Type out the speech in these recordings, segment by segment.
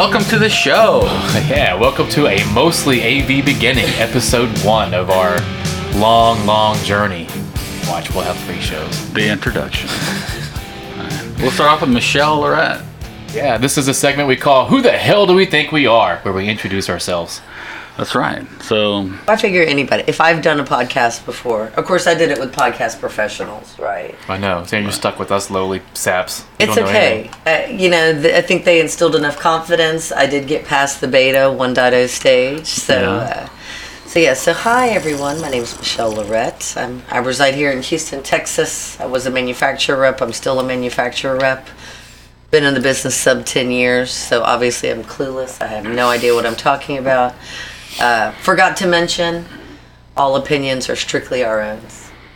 welcome to the show. Yeah, welcome to a mostly AV beginning, episode one of our long, long journey. Watch, we'll have three shows. The introduction. we'll start off with Michelle Lorette. Yeah, this is a segment we call Who the Hell Do We Think We Are? where we introduce ourselves. That's right. So, I figure anybody. If I've done a podcast before, of course I did it with podcast professionals, right? I know, so you're stuck with us lowly saps. We It's don't know okay. Uh, you know, th- I think they instilled enough confidence. I did get past the beta 1.0 stage, so. Yeah. Uh, so yeah, so hi everyone. My name is Michelle Lorette. I'm, I reside here in Houston, Texas. I was a manufacturer rep. I'm still a manufacturer rep. Been in the business sub 10 years, so obviously I'm clueless. I have no idea what I'm talking about. Uh, forgot to mention, all opinions are strictly our own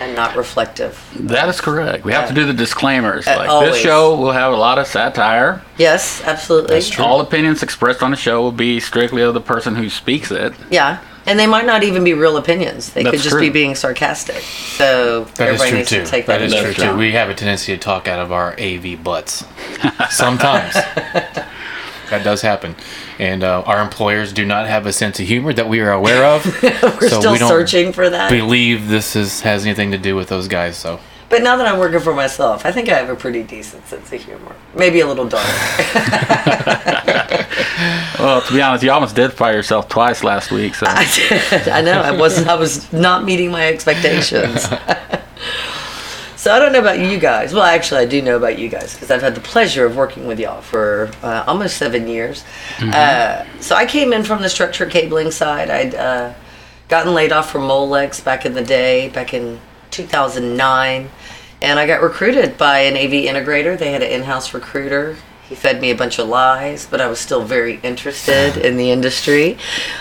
and not reflective. that is correct. We have to do the disclaimers. Uh, Like always. this show will have a lot of satire. Yes, absolutely. That's true. All opinions expressed on the show will be strictly of the person who speaks it. Yeah, and they might not even be real opinions. They could That's just be being sarcastic. So That is everybody true needs too. to take that that, is true account. too. We have a tendency to talk out of our AV butts. Sometimes. that does happen. And uh, our employers do not have a sense of humor that we are aware of. We're so still we don't searching for that. believe this is, has anything to do with those guys. So but now that I'm working for myself, I think I have a pretty decent sense of humor. Maybe a little dark. Well, to be honest, you almost did fire yourself twice last week. So, I did. I know. I wasn't. I was not meeting my expectations. So I don't know about you guys. Well, actually, I do know about you guys because I've had the pleasure of working with y'all for uh, almost seven years. Uh, so I came in from the structured cabling side. I'd uh, gotten laid off from Molex back in the day, back in 2009, and I got recruited by an AV integrator. They had an in-house recruiter. He fed me a bunch of lies, but I was still very interested in the industry.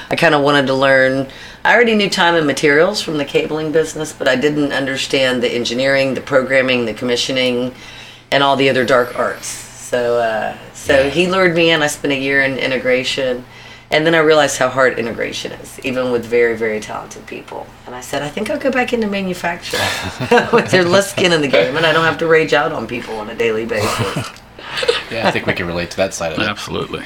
I kind of wanted to learn. I already knew time and materials from the cabling business, but I didn't understand the engineering, the programming, the commissioning, and all the other dark arts. So, uh, so he lured me in. I spent a year in integration, and then I realized how hard integration is, even with very, very talented people. And I said, I think I'll go back into manufacturing. with There's less skin in the game, and I don't have to rage out on people on a daily basis. yeah, I think we can relate to that side of it. absolutely.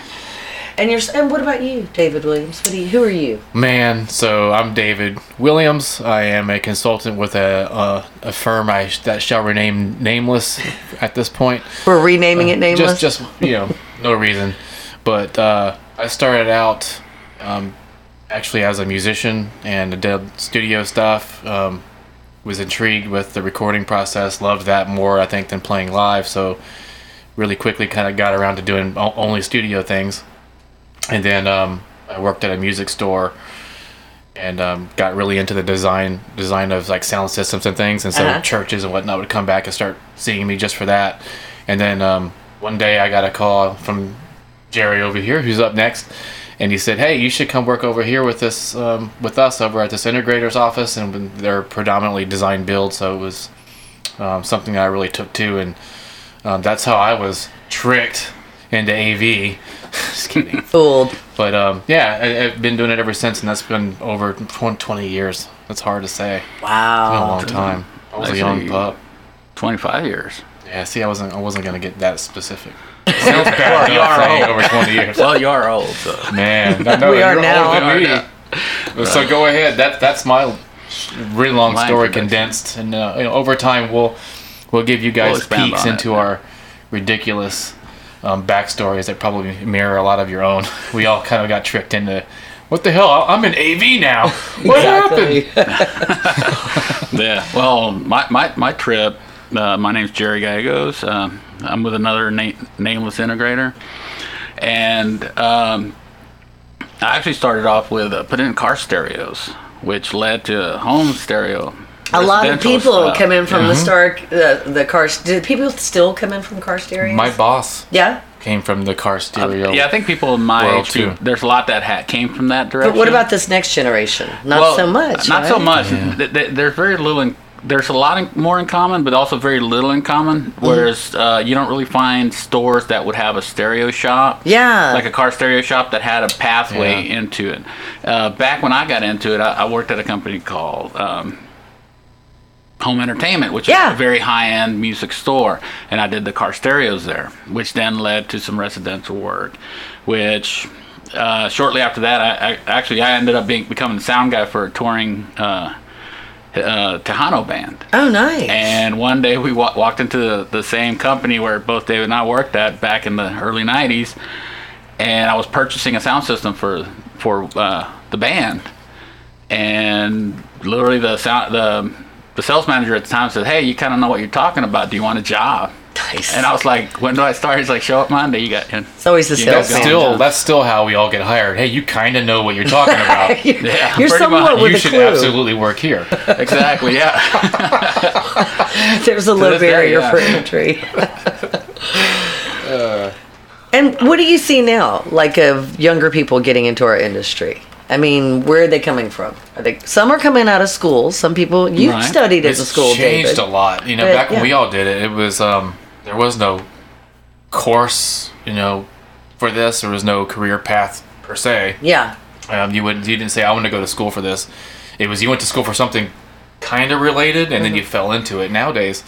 And you're, and what about you, David Williams? What do you, who are you? Man, so I'm David Williams. I am a consultant with a a, a firm I that shall rename nameless at this point. We're renaming it nameless. Just just you know no reason, but uh, I started out um, actually as a musician and did studio stuff. Um, was intrigued with the recording process. Loved that more I think than playing live. So really quickly kind of got around to doing only studio things. And then um, I worked at a music store and um, got really into the design design of like sound systems and things. And so Uh-huh. churches and whatnot would come back and start seeing me just for that. And then um, one day I got a call from Jerry over here who's up next and he said hey you should come work over here with this um, with us over at this integrator's office. And they're predominantly design build so it was um, something I really took to. And um, that's how I was tricked into AV just kidding Fooled. but um, yeah, I, I've been doing it ever since, and that's been over 20 years. That's hard to say. Been a long time. I was a Actually- young pup. 25 years. Yeah, see, I wasn't. I wasn't gonna get that specific. Sounds bad. Well, you are old. over 20 years. Well, you are old, so. Man, I know We are now. older than We me. are So go ahead. That that's my really long My story condensed, and uh, you know, over time we'll we'll give you guys expand peeks on it, into our ridiculous um, backstories that probably mirror a lot of your own. We all kind of got tricked into. What the hell? I'm in AV now. What happened? Yeah. Well, my, my, my trip, uh, my name's Jerry Gallegos. Um, I'm with another na- nameless integrator. And um, I actually started off with uh, putting in car stereos, which led to home stereo. A lot of people stuff. come in from the Stark, uh, the car. Do people still come in from car stereos? My boss yeah. came from the car stereo. Yeah, I think people in my World age, too, too. there's a lot that ha- came from that direction. But what about this next generation? Not Well, so much. Not so much. Th- th- There's very little. In, there's a lot in, more in common, but also very little in common. Mm-hmm. Whereas uh, you don't really find stores that would have a stereo shop. Yeah. Like a car stereo shop that had a pathway Yeah. into it. Uh, back when I got into it, I, I worked at a company called um, home entertainment, which Yeah. is a very high end music store, and I did the car stereos there, which then led to some residential work, which. Uh, shortly after that, I, I actually I ended up being becoming the sound guy for a touring uh, uh, Tejano band. Oh, nice. And one day we wa- walked into the, the same company where both David and I worked at back in the early '90s, and I was purchasing a sound system for for uh, the band, and literally the sound the the sales manager at the time said, "Hey, you kind of know what you're talking about. Do you want a job?" nice. And I was like, "When do I start?" He's like, "Show up Monday. You got." And it's always the You sales guys manager. Still, John. that's still how we all get hired. Hey, you kind of know what you're talking about. You're, Yeah, you're pretty somewhat much. with you a should clue. absolutely work here. exactly, yeah. There's a low this day, barrier yeah. for entry. and what do you see now, like of younger people getting into our industry? I mean, where are they coming from? Are they some are coming out of school. Some people you Right. studied at the school, changed David. a lot. You know, But, back when yeah. we all did it, it was um, there was no course. You know, for this, there was no career path per se. Yeah, Um, you wouldn't. You didn't say I want to go to school for this. It was you went to school for something kind of related, and then you fell into it. Nowadays,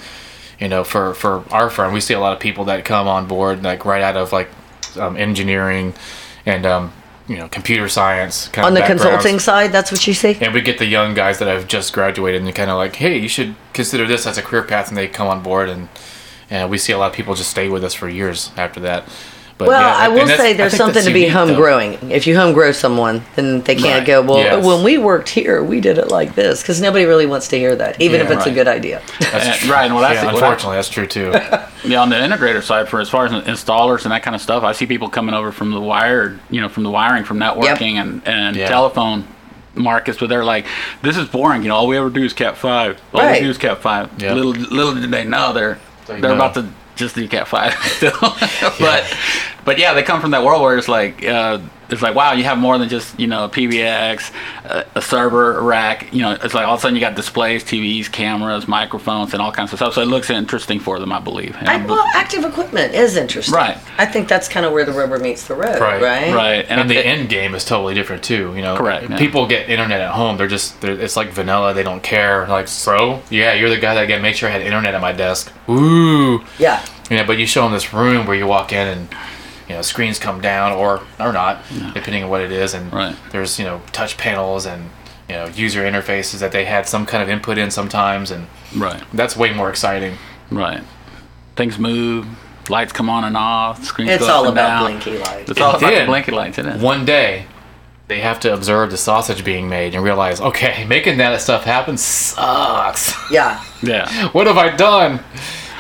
you know, for for our firm, we see a lot of people that come on board like right out of like um, engineering and um, you know computer science kind on of the consulting side, that's what you see. And we get the young guys that have just graduated and they're kind of like, hey, you should consider this as a career path, and they come on board, and and we see a lot of people just stay with us for years after that. But Well, yeah, I will say there's something to be unique, home though. growing. If you home grow someone, then they can't Right. go, well, Yes. when we worked here, we did it like this. Because nobody really wants to hear that, even Yeah, if it's a good idea. That's And- true. right, and what I yeah, see- what I- unfortunately, that's true too. Yeah, on the integrator side, for as far as installers and that kind of stuff, I see people coming over from the wired, you know, from the wiring, from networking and, and Yeah. telephone markets, but they're like, this is boring. You know, all we ever do is Cat Five. All Right. we do is Cat Five. Yeah. Little little did they know they're They they're know. about to just do Cat Five still. but but yeah, they come from that world where it's like. Uh, it's like wow, you have more than just you know a PBX, a, a server, rack. You know, it's like all of a sudden you got displays, TVs, cameras, microphones, and all kinds of stuff. So it looks interesting for them, I believe. I, I'm- well, active equipment is interesting. Right. I think that's kind of where the rubber meets the road, right? Right. Right, and, and the it- end game is totally different too. You know, Correct, yeah. People get internet at home. They're just they're, it's like vanilla. They don't care. Like, bro, yeah, you're the guy that get make sure I had internet at my desk. Ooh, Yeah. you know. But you show them this room where you walk in and you know screens come down or or not, depending on what it is, and Right. there's you know touch panels and you know user interfaces that they had some kind of input in sometimes, and Right, that's way more exciting. right. Things move, lights come on and off, screens It's go up all and about down. blinky lights. It's all It about the did. blinky lights, it is. One day, they have to observe the sausage being made and realize, okay, making that stuff happen sucks. Yeah. Yeah, what have I done?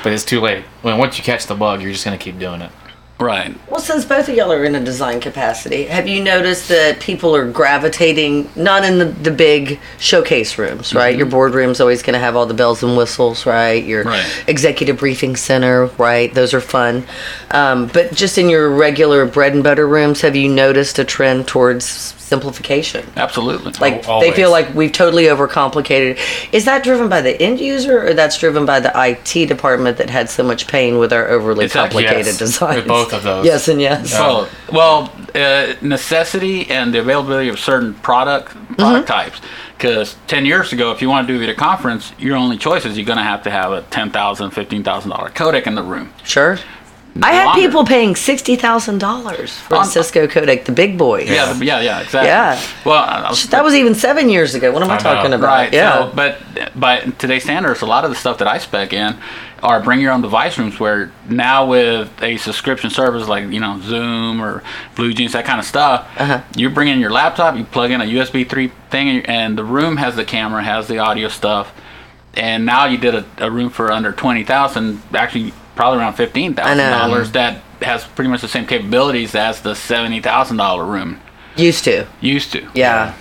But it's too late. When once you catch the bug, you're just gonna keep doing it. Right. Well, since both of y'all are in a design capacity, have you noticed that people are gravitating not in the, the big showcase rooms, right? Your boardroom's always going to have all the bells and whistles, right? Your Right. executive briefing center, right? Those are fun. Um, but just in your regular bread and butter rooms, have you noticed a trend towards simplification? Absolutely. Like Al- they feel like we've totally overcomplicated. Is that driven by the end user, or that's driven by the IT department that had so much pain with our overly It's actually- complicated yes, designs? Both of those. Yes and yes. well, well, uh, necessity and the availability of certain product Mm-hmm. product types. Because ten years ago, if you want to do a video conference, your only choice is you're going to have to have a ten thousand, fifteen thousand dollar $15,000 codec in the room. Sure. I had longer. people paying sixty thousand dollars for a Cisco codec, the big boy. Yeah, the- yeah, yeah, exactly. Yeah. Well, I I was, That was even seven years ago. What am I, I know. talking about? Right. Yeah. So, but by today's standards, a lot of the stuff that I spec in are bring your own device rooms. Where now with a subscription service like you know Zoom or BlueJeans, that kind of stuff, Uh-huh. you bring in your laptop, you plug in a USB three thing, and- and the room has the camera, has the audio stuff. And now you did a, a room for under twenty thousand, actually probably around fifteen thousand dollars. That has pretty much the same capabilities as the seventy thousand dollar room Used to. used to. Yeah.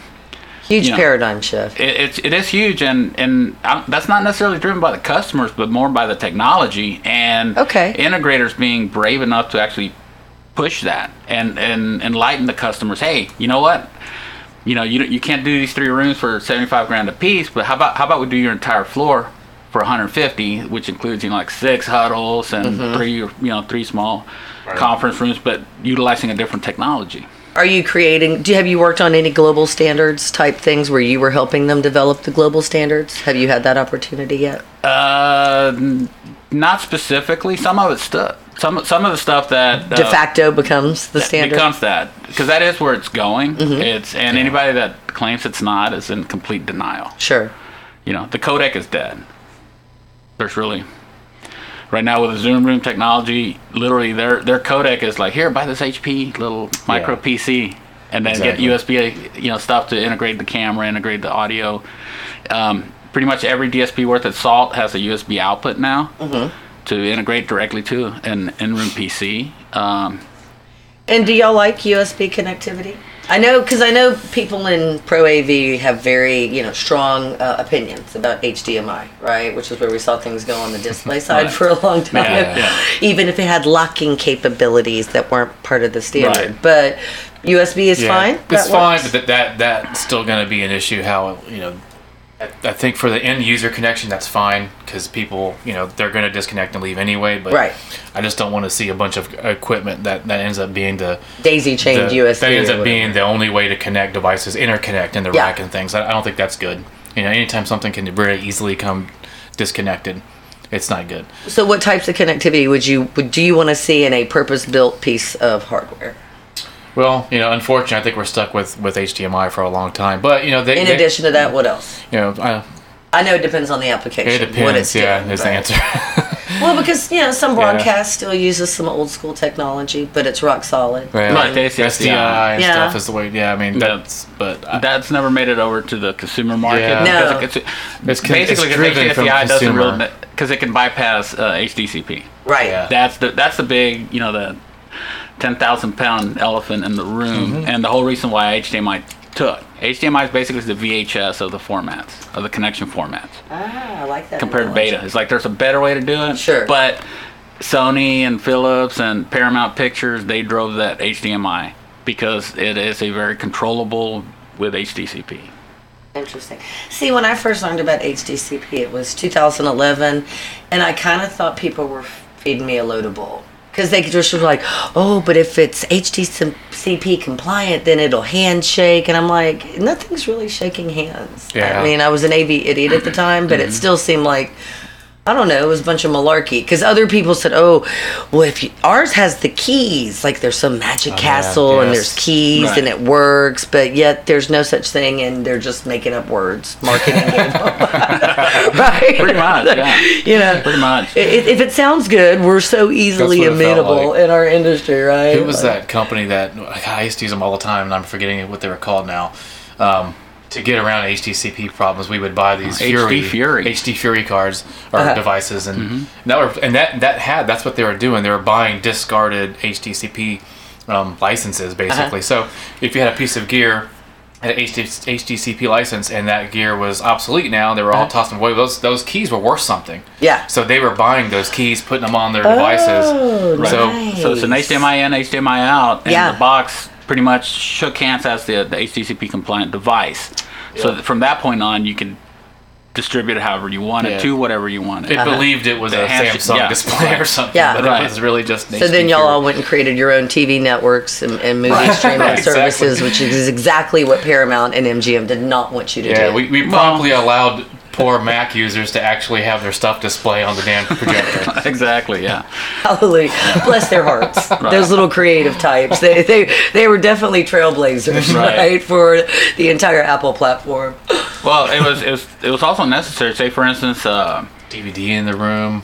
Huge You know. paradigm shift. it, it's it is huge and and i that's not necessarily driven by the customers but more by the technology and Okay. integrators being brave enough to actually push that and and enlighten the customers hey you know what you know you, you can't do these three rooms for 75 grand a piece but how about how about we do your entire floor for 150 which includes you know like six huddles and Mm-hmm. three you know three small conference rooms but utilizing a different technology Are you creating? Do have you worked on any global standards type things where you were helping them develop the global standards? Have you had that opportunity yet? Uh, not specifically. Some of it's stuff. Some some of the stuff that De uh, facto becomes the standard. becomes that because that is where it's going. Mm-hmm. It's and anybody that claims it's not is in complete denial. sure. You know, the codec is dead. There's really right now with the Zoom Room technology, literally their their codec is like here buy this HP little micro Yeah. PC and then Exactly. get USB you know stuff to integrate the camera, integrate the audio. Um, pretty much every DSP worth its salt has a USB output now to integrate directly to an in-room PC. Um, And do y'all like USB connectivity? I know because I know people in Pro AV have very you know strong uh, opinions about HDMI, right? Which is where we saw things go on the display side Right. for a long time. Yeah, yeah. Even if it had locking capabilities that weren't part of the standard, Right. but USB is fine. It's That fine, works? but that, that that's still going to be an issue. How you know, I, think for the end user connection, that's fine because people, you know, they're going to disconnect and leave anyway. But Right. I just don't want to see a bunch of equipment that that ends up being the Daisy chain USB. that ends up being the only way to connect devices, interconnect in the Yeah. rack and things. I, I don't think that's good. You know, anytime something can very easily come disconnected, it's not good. So, what types of connectivity would you would do you want to see in a purpose built piece of hardware? Well, you know, unfortunately, I think we're stuck with with HDMI for a long time. But you know, they, In they- addition to that, what else? you know, uh, I know it depends on the application. it what depends. it's Yeah, doing, is the answer. Well, because you know some broadcast still uses some old school technology, but it's rock solid. Right, Right, like the SDI SDI. and Yeah. stuff is the way. Yeah, I mean that's. But I, that's never made it over to the consumer market. Yeah. No. because It's, It's basically it's because driven from HDMI doesn't consumer. really because it can bypass uh, HDCP. Right. Yeah. That's the that's the big you know the ten thousand pound elephant in the room, Mm-hmm. and the whole reason why HDMI took HDMI is basically the VHS of the formats of the connection formats Ah, I like that. compared to. Beta. It's like there's a better way to do it. Sure. But Sony and Philips and Paramount Pictures they drove that HDMI because it is a very controllable with HDCP. Interesting. See, when I first learned about HDCP, it was 2011, and I kind of thought people were feeding me a load of bull. Because they just were like, oh, but if it's HDCP compliant, then it'll handshake. And I'm like, nothing's really shaking hands. Yeah. I mean, I was an AV idiot at the time, but it mm-hmm. still seemed like, I don't know, it was a bunch of malarkey. Because other people said, oh, well, if you, ours has the keys, like there's some magic Oh, yeah, castle and there's keys Right. and it works, but yet there's no such thing, and they're just making up words, marketing game, right? Pretty much, yeah. You know, Pretty much. if it sounds good, we're so easily That's what it felt amenable like. in our industry, right? Who was Like, that company that I used to use them all the time, and I'm forgetting what they were called now. Um, to get around HDCP problems, we would buy these HD Fury, Fury. HD Fury cards or Uh-huh. devices, and Mm-hmm. that were and that that had that's what they were doing. They were buying discarded HDCP um, licenses, basically. Uh-huh. So if you had a piece of gear. An HD, HDCP license, and that gear was obsolete now. They were all Uh-huh. tossing away. Those those keys were worth something. Yeah. So they were buying those keys, putting them on their devices. Oh, So nice. So it's an HDMI in, HDMI out, and Yeah. the box pretty much shook hands as the, the HDCP compliant device. So that from that point on, you could distribute it however you wanted Yeah. to whatever you wanted. It uh-huh. believed it was The a handshake- Samsung yeah. display or something, Yeah. but Right. it was really just. An So then y'all all went and created your own TV networks and, and movie Right. streaming Right, exactly. services, which is exactly what Paramount and MGM did not want you to Yeah, do. we, we promptly allowed poor Mac users to actually have their stuff display on the damn projector. exactly, yeah. Hallelujah. Bless their hearts. Those little creative types. They, they, they were definitely trailblazers, right. Right. for the entire Apple platform. Well, it was it was it was also necessary. Say, for instance, uh, DVD in the room.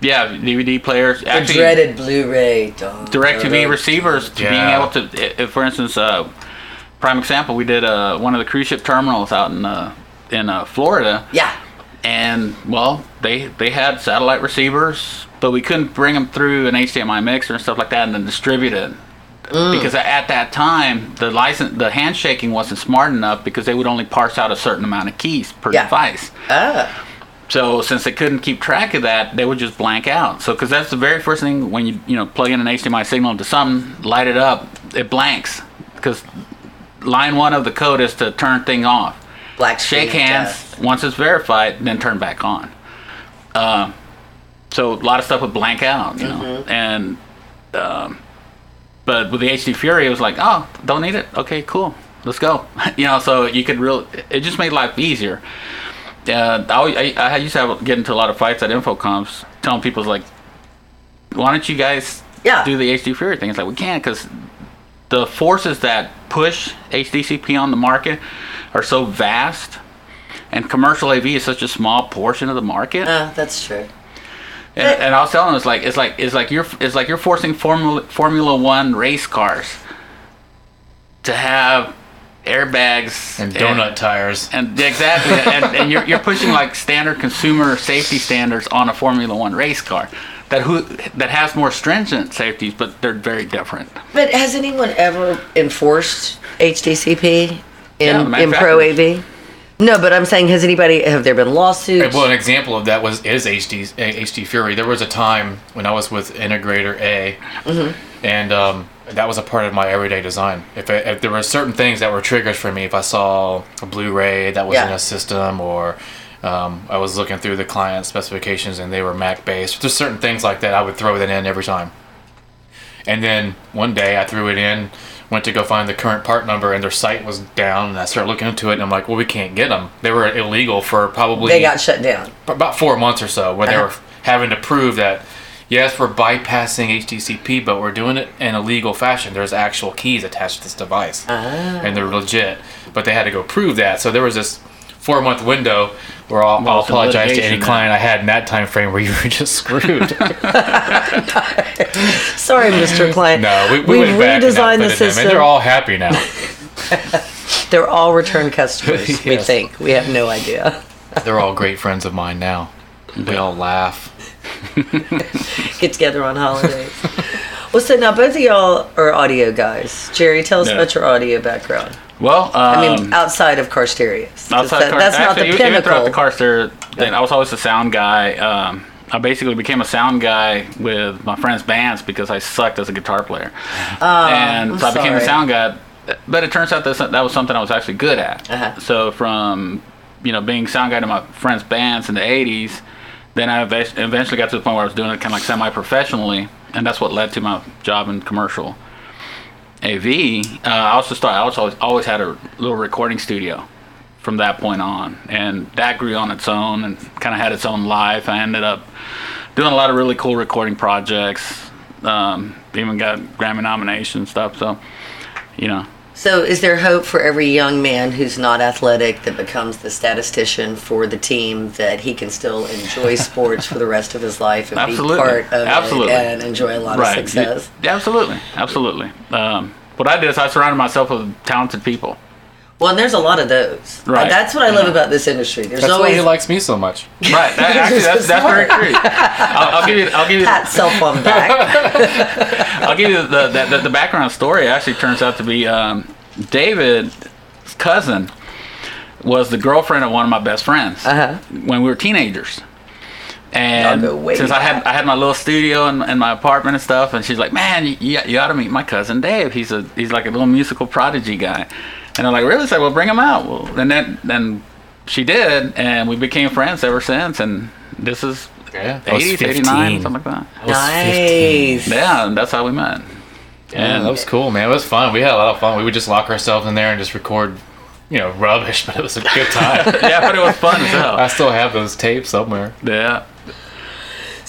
yeah, DVD players. The Actually, dreaded Blu-ray. Dun, DirecTV receivers to being able to, if, for instance, uh, prime example, we did uh, one of the cruise ship terminals out in uh, in uh, Florida. Yeah. and well, they they had satellite receivers, but we couldn't bring them through an HDMI mixer and stuff like that, and then distribute it. Because at that time, the license, the handshaking wasn't smart enough because they would only parse out a certain amount of keys per Yeah. device. Ah. So since they couldn't keep track of that, they would just blank out. So because that's the very first thing when you you know plug in an HDMI signal into something, light it up, it blanks because line one of the code is to turn thing off Black shake hands death. once it's verified, then turn back on. Um, so a lot of stuff would blank out, you know, Mm-hmm. and um, but with the HD Fury, it was like, oh, don't need it. Okay, cool, let's go. you know, so you could real. It just made life easier. Uh, I, I, I used to have, get into a lot of fights at InfoComms, telling people like, why don't you guys Yeah. do the HD Fury thing? It's like we can't because the forces that push HDCP on the market are so vast, and commercial AV is such a small portion of the market. Uh, that's true. And, and I was telling him it's like it's like it's like you're it's like you're forcing Formula Formula One race cars to have airbags And donut tires. and exactly and, and you're, you're pushing like standard consumer safety standards on a Formula One race car that who that has more stringent safeties, but they're very different. But has anyone ever enforced HDCP Yeah, in, the in Pro AV? No, but I'm saying, has anybody, have there been lawsuits? Well, an example of that was is HD HD Fury. There was a time when I was with Integrator A, and um, that was a part of my everyday design. If, I, if there were certain things that were triggers for me, if I saw a Blu-ray that was in a system, or um, I was looking through the client specifications and they were Mac based, there's certain things like that, I would throw that in every time. And then one day I threw it in, went to go find the current part number, and their site was down. And I started looking into it, and I'm like, well, we can't get them. They were illegal for probably they got shut down. about four months or so where they Uh-huh. were having to prove that yes we're bypassing HDCP but we're doing it in a legal fashion there's actual keys attached to this device and they're legit but they had to go prove that so there was this four month window where I'll, Well, I'll apologize to any litigation client I had in that time frame where you were just screwed Sorry, Mr. Client. no we, we We've went back and redesigned the system. and they're all happy now They're all return customers, we think. We have no idea. they're all great friends of mine now we all laugh Get together on holidays. Well, so now both of y'all are audio guys. Jerry, tell us Yeah. about your audio background. Well, um, I mean, outside of car stereos. 'Cause outside that- car, that's not actually, the even- even throughout pinnacle. the car stereo thing, I was always a sound guy. Um, I basically became a sound guy with my friends' bands because I sucked as a guitar player, and I'm so I became a sorry. sound guy. But it turns out that that was something I was actually good at. Uh-huh. So from you know being sound guy to my friends' bands in the '80s, then I ev- eventually got to the point where I was doing it kind of like semi-professionally, and that's what led to my job in commercial AV. Uh, I also started. I also always, had a little recording studio from that point on, and that grew on its own and kind of had its own life. I ended up doing a lot of really cool recording projects. Um, even got Grammy nomination and stuff. So, you know, So, is there hope for every young man who's not athletic that becomes the statistician for the team that he can still enjoy sports for the rest of his life and Absolutely. be part of Absolutely. it and enjoy a lot right? of success? Yeah, absolutely, absolutely. Um, what I did is I surrounded myself with talented people. Well, and there's a lot of those. Right. And that's what I love about this industry. There's that's why always he likes me so much Right. That, actually, that's, that's very true. I'll, I'll give you. I'll give you. pat self on back. I'll give you the the, the, the background story. Actually, turns out to be um, David's cousin was the girlfriend of one of my best friends Uh-huh. when we were teenagers. And Y'all go way since I had. I had my little studio in, in my apartment and stuff, and she's like, "Man, you, you, ought to meet my cousin Dave. He's a he's like a little musical prodigy guy." And I'm like, "Really?" So, well, bring him out. Well, and then then she did, and we became friends ever since. And this is yeah I was 80s, 15. 89, something like that. I was 15. nice. Yeah, that's how we met. Yeah, that was cool, man. It was fun. We had a lot of fun. We would just lock ourselves in there and just record, you know, rubbish, but it was a good time. Yeah, but it was fun as hell. I still have those tapes somewhere. Yeah.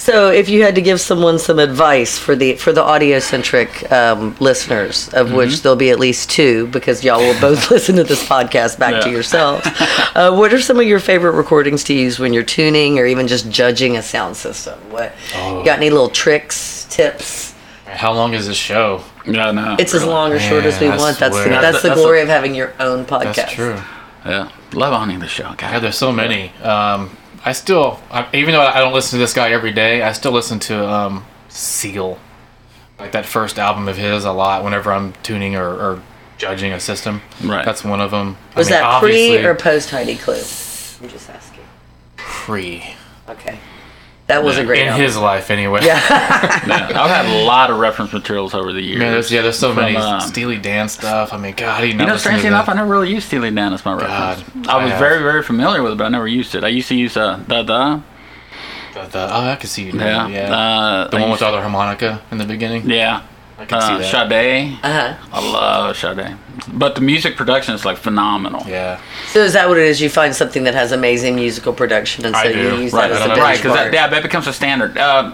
So, if you had to give someone some advice for the for the audio centric um, listeners, of Mm-hmm. which there'll be at least two, because y'all will both listen to this podcast back to yourselves. Uh, what are some of your favorite recordings to use when you're tuning or even just judging a sound system? What Oh. you got? Any little tricks, tips? How long is this show? Yeah, no. It's as long or short as we I want. That's the, swear. that's the That's a- glory of having your own podcast. That's true. Yeah. Love owning the show, guys. Yeah, there's so many. Um, I still, I, even though I don't listen to this guy every day, I still listen to um, Seal, like that first album of his, a lot. Whenever I'm tuning or, or judging a system, Right. That's one of them. Was I mean, that pre or post Heidi Klum? I'm just asking. pre? Okay, that was a great In album. his life, anyway. Yeah, I've had a lot of reference materials over the years. Man, there's, yeah, there's so From, many um, Steely Dan stuff. I mean, God, he You know, listen to strangely enough, I never really used Steely Dan as my reference. God, I I was have. very, very familiar with it, but I never used it. I used to use uh, da da. The, the, oh, I can see you. doing Yeah. yeah. Uh, the one with all the harmonica in the beginning. Yeah. I can see Uh, that. Sade. Uh-huh. I love Sade. But the music production is like phenomenal. Yeah. So is that what it is? You find something that has amazing musical production, and so I do. you use Right, that as a don't. Right, because that, yeah, that becomes a standard. Uh,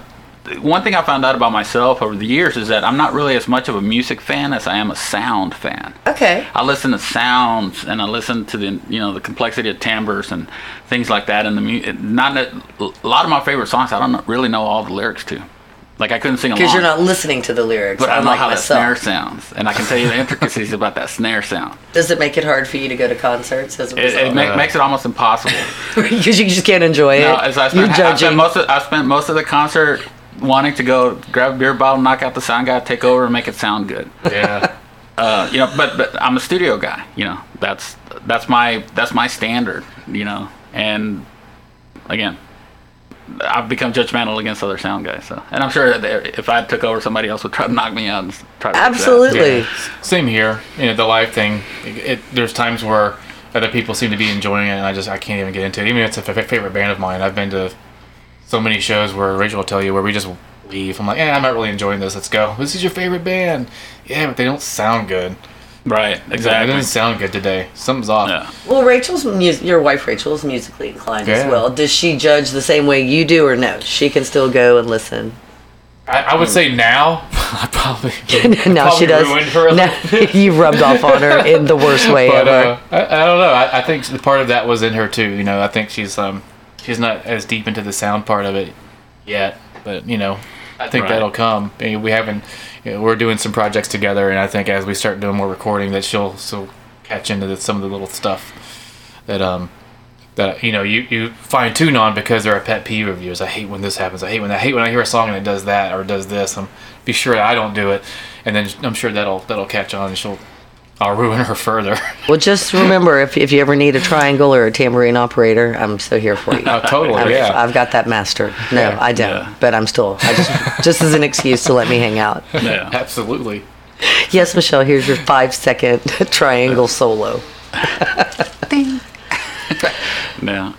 one thing I found out about myself over the years is that I'm not really as much of a music fan as I am a sound fan. okay. I listen to sounds and I listen to the you know the complexity of timbres and things like that. And the mu- not that, a lot of my favorite songs I don't really know all the lyrics to. Like I couldn't sing along. Because you're not listening to the lyrics, But I know unlike how myself. that snare sounds, and I can tell you the intricacies about that snare sound. Does it make it hard for you to go to concerts as a It, it ma- Uh, makes it almost impossible. Because you just can't enjoy it. As I You're spent, I spent most of I spent most of the concert wanting to go grab a beer bottle, knock out the sound guy, take over, and make it sound good. Yeah. Uh, you know, but but I'm a studio guy. You know, that's that's my that's my standard. You know, and again, I've become judgmental against other sound guys. So, and I'm sure that if I took over, somebody else would try to knock me out and try to. Absolutely. Yeah. Same here. You know, the live thing. It, it, there's times where other people seem to be enjoying it, and I just I can't even get into it. Even if it's a f- favorite band of mine, I've been to so many shows where Rachel will tell you where we just leave. I'm like, yeah, I'm not really enjoying this. Let's go. This is your favorite band. Yeah, but they don't sound good. Right. Exactly. It doesn't sound good today. Something's off. Yeah. Well, Rachel's mus- your wife Rachel's musically inclined as well. Does she judge the same way you do, or no? She can still go and listen. I, I would say now, I probably now probably she does. ruined her a Now, you rubbed off on her in the worst way but ever. uh, I, I don't know. I, I think part of that was in her too. You know, I think she's um she's not as deep into the sound part of it yet, but you know, I think Right. that'll come. I mean, we haven't. You know, we're doing some projects together, and I think as we start doing more recording, that she'll she'll catch into the, some of the little stuff that um that you know you you fine tune on because they're a pet peeve yours. I hate when this happens. I hate when I hate when I hear a song and it does that or does this. I'm be sure I don't do it, and then I'm sure that'll that'll catch on and she'll. I'll ruin her further. well, just remember if, if you ever need a triangle or a tambourine operator, I'm so here for you. Oh, totally, I've, yeah. I've got that mastered. No, Yeah, I don't. yeah. But I'm still. I just just as an excuse to let me hang out. Yeah. Absolutely. Yes, Michelle. Here's your five second triangle solo. now.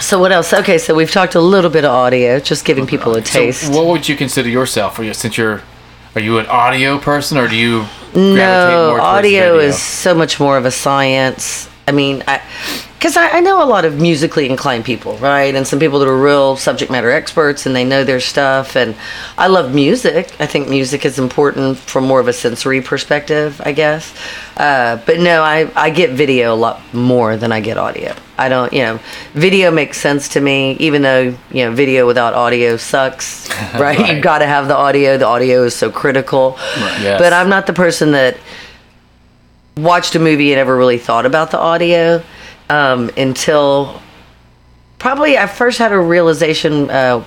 So what else? Okay, so we've talked a little bit of audio, just giving people a taste. So, what would you consider yourself? Are you, since you're, are you an audio person or do you gravitate no, audio is so much more of a science. I mean, I because I, I know a lot of musically inclined people, right? And some people that are real subject matter experts and they know their stuff. And I love music. I think music is important from more of a sensory perspective, I guess. Uh, but no, I, I get video a lot more than I get audio. I don't, you know, video makes sense to me, even though, you know, video without audio sucks, right? Right. You've got to have the audio. The audio is so critical. Yes. But I'm not the person that watched a movie and ever really thought about the audio um, until probably I first had a realization. Uh,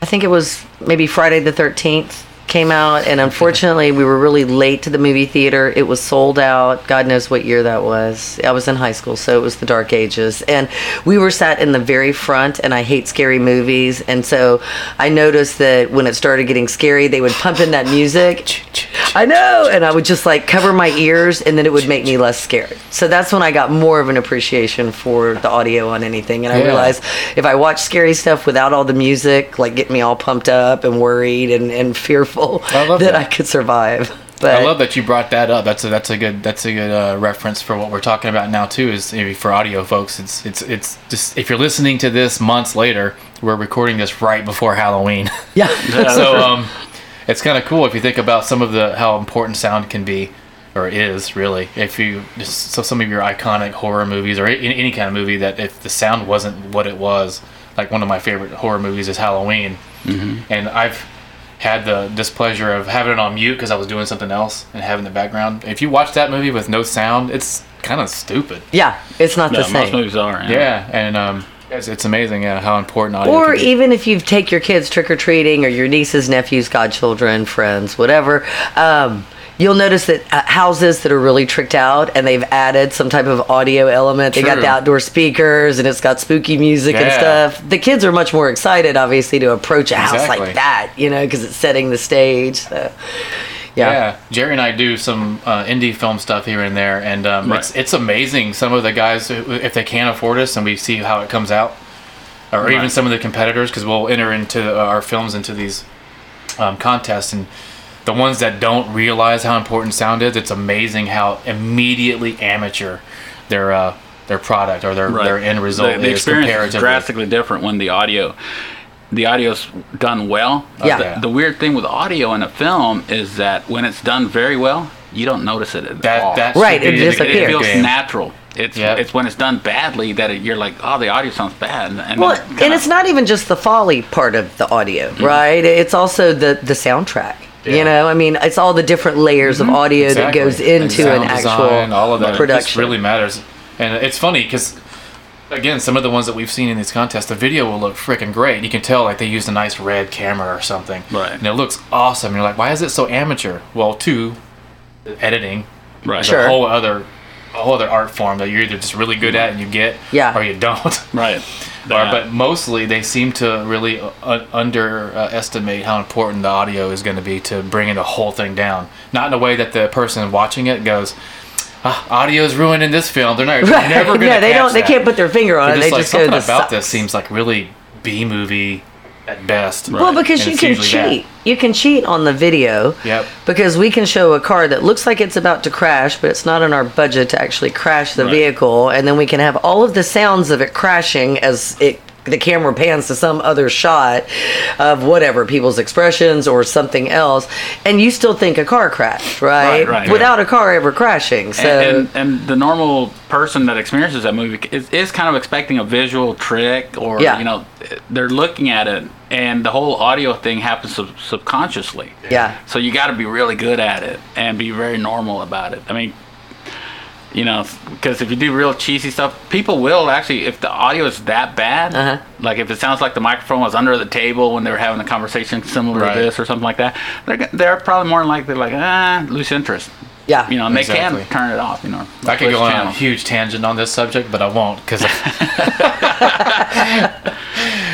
I think it was maybe Friday the 13th came out, and unfortunately, we were really late to the movie theater. It was sold out. God knows what year that was. I was in high school, so it was the dark ages. And we were sat in the very front, and I hate scary movies. And so I noticed that when it started getting scary, they would pump in that music. I know, and I would just like cover my ears, and then it would make me less scared. So that's when I got more of an appreciation for the audio on anything, and I Yeah. realized if I watch scary stuff without all the music, like get me all pumped up and worried and, and fearful, I love that, that. I could survive. But I love that you brought that up. That's a that's a good that's a good uh, reference for what we're talking about now too. Is maybe for audio folks, it's it's it's just if you're listening to this months later, we're recording this right before Halloween. yeah, so um, it's kind of cool if you think about some of the how important sound can be, or is really. If you just so some of your iconic horror movies or any, any kind of movie that if the sound wasn't what it was, like one of my favorite horror movies is Halloween, and I've had the displeasure of having it on mute because I was doing something else and having the background. If you watch that movie with no sound, it's kind of stupid. yeah, it's not the Yeah, most movies are. Yeah, and um, it's, it's amazing yeah, how important audio. Or can be. even if you take your kids trick or treating, or your nieces, nephews, godchildren, friends, whatever, um, you'll notice that uh, houses that are really tricked out and they've added some type of audio element. They got the outdoor speakers and it's got spooky music and stuff. The kids are much more excited, obviously, to approach a house like that, you know, because it's setting the stage. So, yeah. Yeah, Jerry and I do some uh, indie film stuff here and there, and um, Right. it's it's amazing. Some of the guys, if they can't afford us, and we see how it comes out, or even some of the competitors, because we'll enter into uh, our films into these um, contests and the ones that don't realize how important sound is, it's amazing how immediately amateur their uh, their product or their their end result the, the is experience is drastically different when the audio the audio's done well Yeah. the, the weird thing with audio in a film is that when it's done very well you don't notice it at That all that Right, should it be the disappears. it game. feels natural it's Yep. it's when it's done badly that it, you're like oh the audio sounds bad and Well, then and kinda- it's not even just the Foley part of the audio, right? It's also the the soundtrack. Yeah. You know, I mean, it's all the different layers of mm-hmm. audio that goes into an sound actual design, all of that production. This really matters, and it's funny because again, some of the ones that we've seen in these contests, the video will look freaking great. You can tell like they used a nice red camera or something, Right. And it looks awesome. You're like, why is it so amateur? Well, two, editing, right is Sure. a whole other, a whole other art form that you're either just really good at and you get, Yeah. or you don't. right Or, but mostly they seem to really uh, underestimate how important the audio is going to be to bringing the whole thing down. Not in a way that the person watching it goes, ah, "Audio is ruined in this film." They're not they're Right. never going to. no, they don't. They can't put their finger on They're it. just They like just go something about su- this seems like really B movie at best. Well, because And you can usually that. cheat. You can cheat on the video. Yep. Because we can show a car that looks like it's about to crash, but it's not in our budget to actually crash the Right. vehicle, and then we can have all of the sounds of it crashing as it the camera pans to some other shot of whatever people's expressions or something else, and you still think a car crashed, right? Right, right, Without a car ever crashing. So and, and, and the normal person that experiences that movie is, is kind of expecting a visual trick or Yeah. you know they're looking at it and the whole audio thing happens sub- subconsciously yeah. so you got to be really good at it and be very normal about it i mean you know because if you do real cheesy stuff people will actually if the audio is that bad Uh-huh. like if it sounds like the microphone was under the table when they were having a conversation similar Right. to this or something like that they're, they're probably more likely like ah lose interest Yeah. you know, and they Exactly. can turn it off. You know, I could switch go on a huge tangent on this subject, but I won't because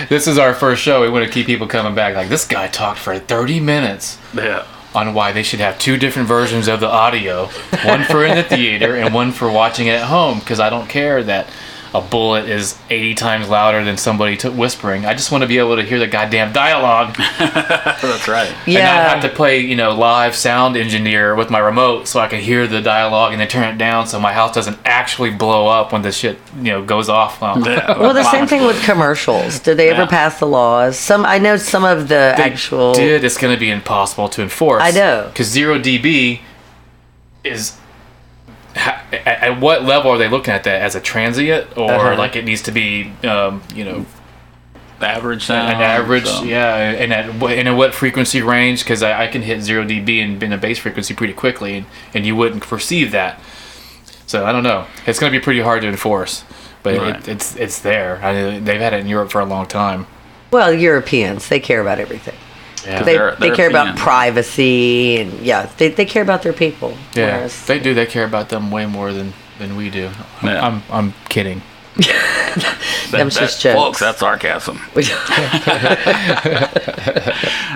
this is our first show. We want to keep people coming back. Like this guy talked for 30 minutes Yeah, on why they should have two different versions of the audio, one for in the theater and one for watching at home. Because I don't care that a bullet is 80 times louder than somebody t- whispering. I just want to be able to hear the goddamn dialogue that's right. Yeah. and not have to play, you know, live sound engineer with my remote so I can hear the dialogue and then turn it down so my house doesn't actually blow up when the shit, you know, goes off. Well, Well, the same thing with commercials. Did they ever Yeah. pass the laws? Some I know some of the they actual. did. It's going to be impossible to enforce. I know. because zero dB is. Ha- At, at what level are they looking at that as a transient, or Uh-huh. like it needs to be, um, you know, average sound. an average? so- Yeah, and at what, and at what frequency range? Because I, I can hit zero dB and in a bass frequency pretty quickly, and, and you wouldn't perceive that. So I don't know. It's going to be pretty hard to enforce, but Right. it, it's it's there. I, they've had it in Europe for a long time. Well, Europeans they care about everything. Yeah, They, They're- they they're care about privacy and yeah, they, they care about their people. yeah, Whereas- they do. They care about them way more than than we do. Yeah. I'm I'm kidding. That, Them's that- just jokes. Folks, that's sarcasm.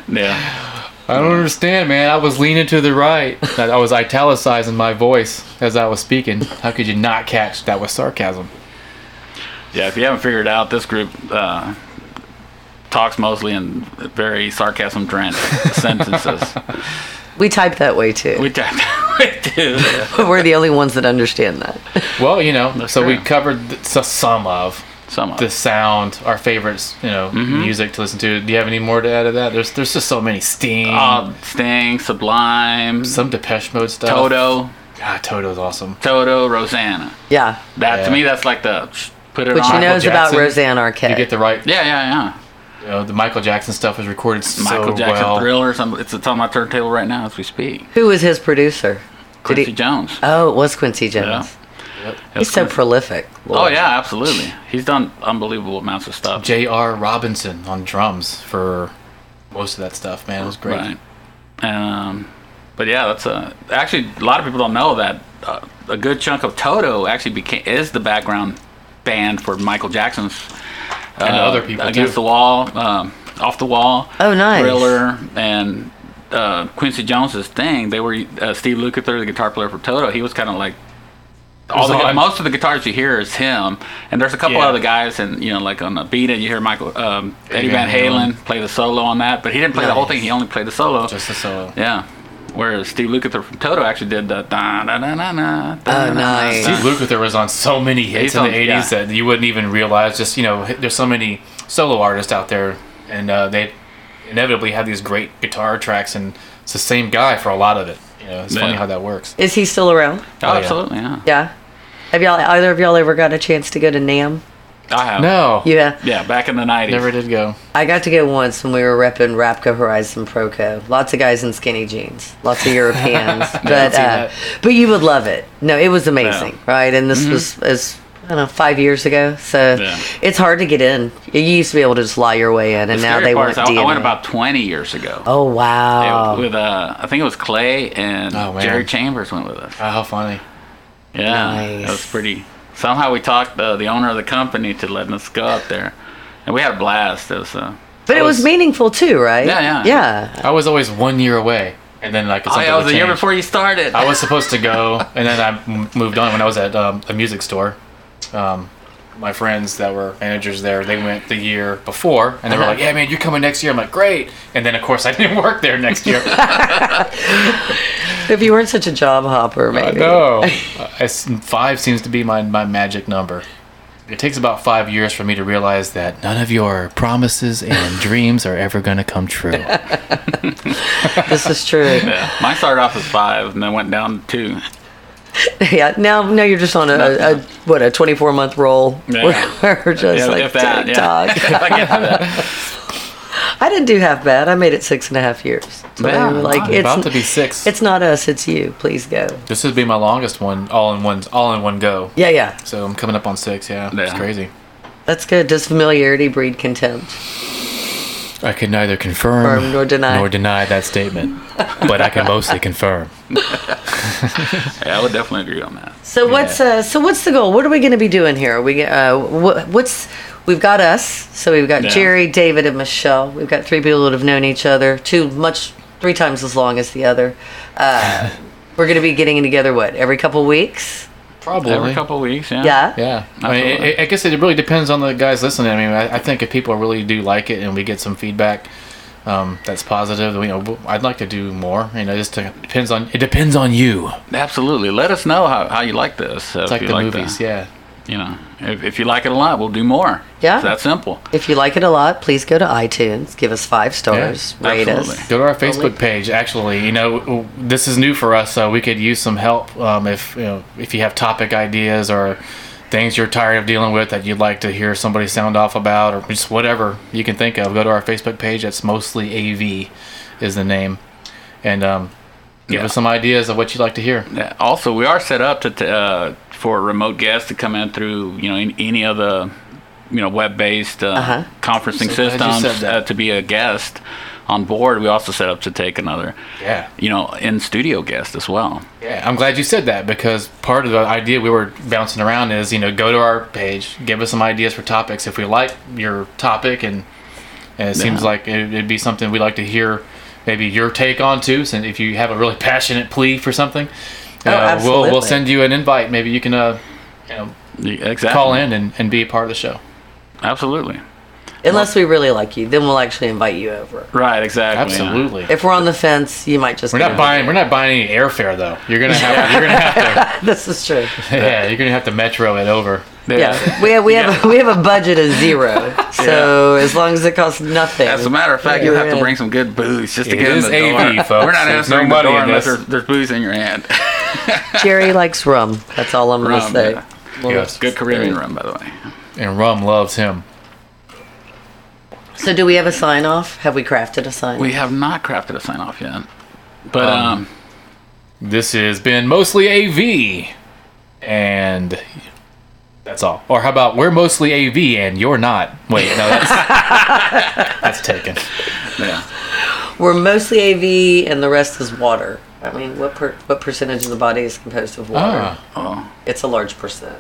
Yeah. I don't understand, man. I was leaning to the right. I was italicizing my voice as I was speaking. How could you not catch that was sarcasm? Yeah, if you haven't figured out, this group uh, talks mostly in very sarcasm drenched sentences. we type that way too. We, t- we do. We're the only ones that understand that. Well, you know, That's so we covered th- so some of Some of the sound, our favorites, you know, Mm-hmm. music to listen to. Do you have any more to add to that? There's there's just so many Sting, Uh, Sting, Sublime, some Depeche Mode stuff. Toto, God, Toto's awesome. Toto, Rosanna. Yeah, That Yeah. to me, that's like the sh- put it which on. you know is about Jackson. Rosanna Arquette. You get the right, Yeah, yeah, yeah. You know, the Michael Jackson stuff was recorded so Michael Jackson well. Thriller. Some, it's, it's on my turntable right now as we speak. Who was his producer? Quincy he- Jones. Oh, it was Quincy Jones. Yeah. He's so prolific. Oh yeah, absolutely. He's done unbelievable amounts of stuff. J.R. Robinson on drums for most of that stuff, man. It was great. Right. Um, but yeah, that's a actually a lot of people don't know that uh, a good chunk of Toto actually became is the background band for Michael Jackson's uh, And other people, against too. the wall, um, off the wall. Oh, nice. Thriller and uh, Quincy Jones's thing. They were uh, Steve Lukather, the guitar player for Toto. He was kind of like all the, on- most of the guitars you hear is him, and there's a couple Yeah. other guys, and you know, like on the Beat It, you hear Michael um, Eddie Eddie Van Van Halen Halen. play the solo on that, but he didn't play the whole thing. He only played the solo. Just a solo. yeah. Whereas Steve Lukather from Toto actually did the da da da da da. Oh, nice. Steve Lukather was on so many hits He's in the on- 80s yeah. that you wouldn't even realize. Just, you know, there's so many solo artists out there, and uh, they inevitably have these great guitar tracks, and it's the same guy for a lot of it. You know, it's funny how that works. Is he still around? Oh, Oh, yeah. absolutely, yeah. Yeah. Have y'all either of y'all ever got a chance to go to NAMM? I have. No, Yeah. Yeah, back in the '90s. never did go. I got to go once when we were repping Rapco Horizon Proco. Lots of guys in skinny jeans, lots of Europeans, but uh, but you would love it. No, it was amazing, right? And this was as I don't know five years ago, so Mm-hmm. Yeah. it's hard to get in. You used to be able to just lie your way in, and The now they part want is I, DNA. I went about 20 years ago. oh wow! It- with uh, I think it was Clay and Oh. Jerry Chambers went with us. Oh, how funny. Yeah, Nice. that was pretty. Somehow we talked uh, the owner of the company to letting us go up there, and we had a blast. It was uh, but it was, was- meaningful too, right? Yeah, yeah. yeah. I was always one year away, and then like oh, yeah, it was a year before you started. I was supposed to go, and then I m- moved on when I was at um, a music store. Um, my friends that were managers there, they went the year before, and they were Uh-huh. like, "Yeah, man, you're coming next year." I'm like, "Great!" And then of course I didn't work there next year. If you weren't such a job hopper, uh, maybe. no, uh, five seems to be my my magic number. It takes about five years for me to realize that none of your promises and dreams are ever going to come true. This is true. yeah, mine started off as five, and then went down to two. yeah. Now, now you're just on a, a, a what a 24 month roll. Yeah. We're just Yeah, like if that, TikTok. yeah. I get that. I didn't do half bad. I made it six and a half years. So Yeah, like I'm it's about to be six. it's not us, it's you. Please go. this would be my longest one, all in one, all in one go. Yeah, yeah. So I'm coming up on six. Yeah, it's crazy. That's good. Does familiarity breed contempt? I can neither confirm Confirm nor deny. nor deny that statement, but I can mostly confirm. Yeah, I would definitely agree on that. So what's uh, so what's the goal? What are we going to be doing here? Are we uh, what, what's we've got us. So we've got Yeah. Jerry, David, and Michelle. We've got three people that have known each other, two much three times as long as the other. Uh, we're going to be getting together what every couple weeks. Probably. Every couple of weeks, yeah. Yeah. Yeah, I, mean, Absolutely. I, I guess it really depends on the guys listening. I mean, I, I think if people really do like it and we get some feedback um, that's positive, you know, I'd like to do more. You know, just to, depends on it depends on you. Absolutely. Let us know how, how you like this. uh, It's like you the movies, the- yeah. You know, if, if you like it a lot, we'll do more. Yeah. It's that simple. If you like it a lot, please go to iTunes, give us five stars, Yeah, rate absolutely. us. Go to our Facebook page. Actually, you know, this is new for us, so we could use some help um, if you know if you have topic ideas or things you're tired of dealing with that you'd like to hear somebody sound off about, or just whatever you can think of. Go to our Facebook page. That's mostly AV, is the name, and um, give Yeah. us some ideas of what you'd like to hear. Yeah. Also, we are set up to t- uh, for remote guests to come in through you know any, any of the you know web-based uh, Uh-huh. conferencing So systems uh, to be a guest on board. We also set up to take another Yeah. you know in studio guest as well. Yeah, I'm glad you said that because part of the idea we were bouncing around is, you know, go to our page, give us some ideas for topics. If we like your topic and, and it seems Yeah. like it'd be something we'd like to hear maybe your take on too. So if you have a really passionate plea for something, Oh, uh, we'll, we'll send you an invite. Maybe you can uh, you know, Exactly. call in and, and be a part of the show. Absolutely. Unless we really like you, then we'll actually invite you over. Right. Exactly. yeah. Absolutely. If we're on the fence, you might just We're not buying. We're not buying any airfare though. You're gonna have. you're gonna have this is true. Yeah, you're gonna have to metro it over. Yeah, we have we have a, we have a budget of zero. So as long as it costs nothing. As a matter of fact, you'll you have to bring some good booze just to It get in is the door. AV, folks. We're not There's no answering the money door unless there's, there's booze in your hand. Jerry likes rum. That's all I'm Rum, gonna say. yeah. Yes. Good Caribbean rum, by the way. And rum loves him. So do we have a sign off? Have we crafted a sign? Off? We have not crafted a sign off yet, but Um, um, This has been mostly AV, and that's all. Or how about we're mostly AV and you're not? Wait, no, that's that's taken. yeah, We're mostly AV, and the rest is water. I mean, what per, what percentage of the body is composed of water? Ah, oh, It's a large percent.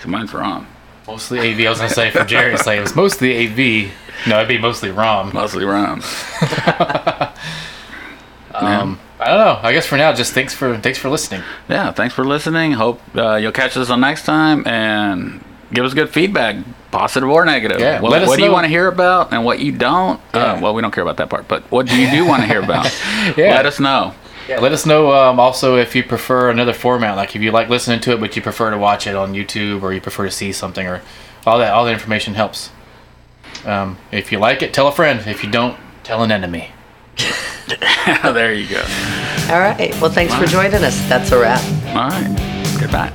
so mine's wrong. Mostly AV. I was gonna say for Jerry, it's like it was mostly AV. No, it'd be mostly ROM. Mostly rum. Um, I don't know. I guess for now, just thanks for thanks for listening. Yeah, thanks for listening. Hope uh, you'll catch us on next time and give us good feedback, positive or negative. Yeah, what, let us what do you want to hear about and what you don't? Uh, well, we don't care about that part, but what do you do want to hear about? Yeah. Let us know. Yeah, let us know um, also if you prefer another format, like if you like listening to it, but you prefer to watch it on YouTube or you prefer to see something or all that. All that information helps. Um, if you like it, tell a friend. If you don't, tell an enemy. there you go. All right. Well, thanks for joining us. That's a wrap. All right. Goodbye.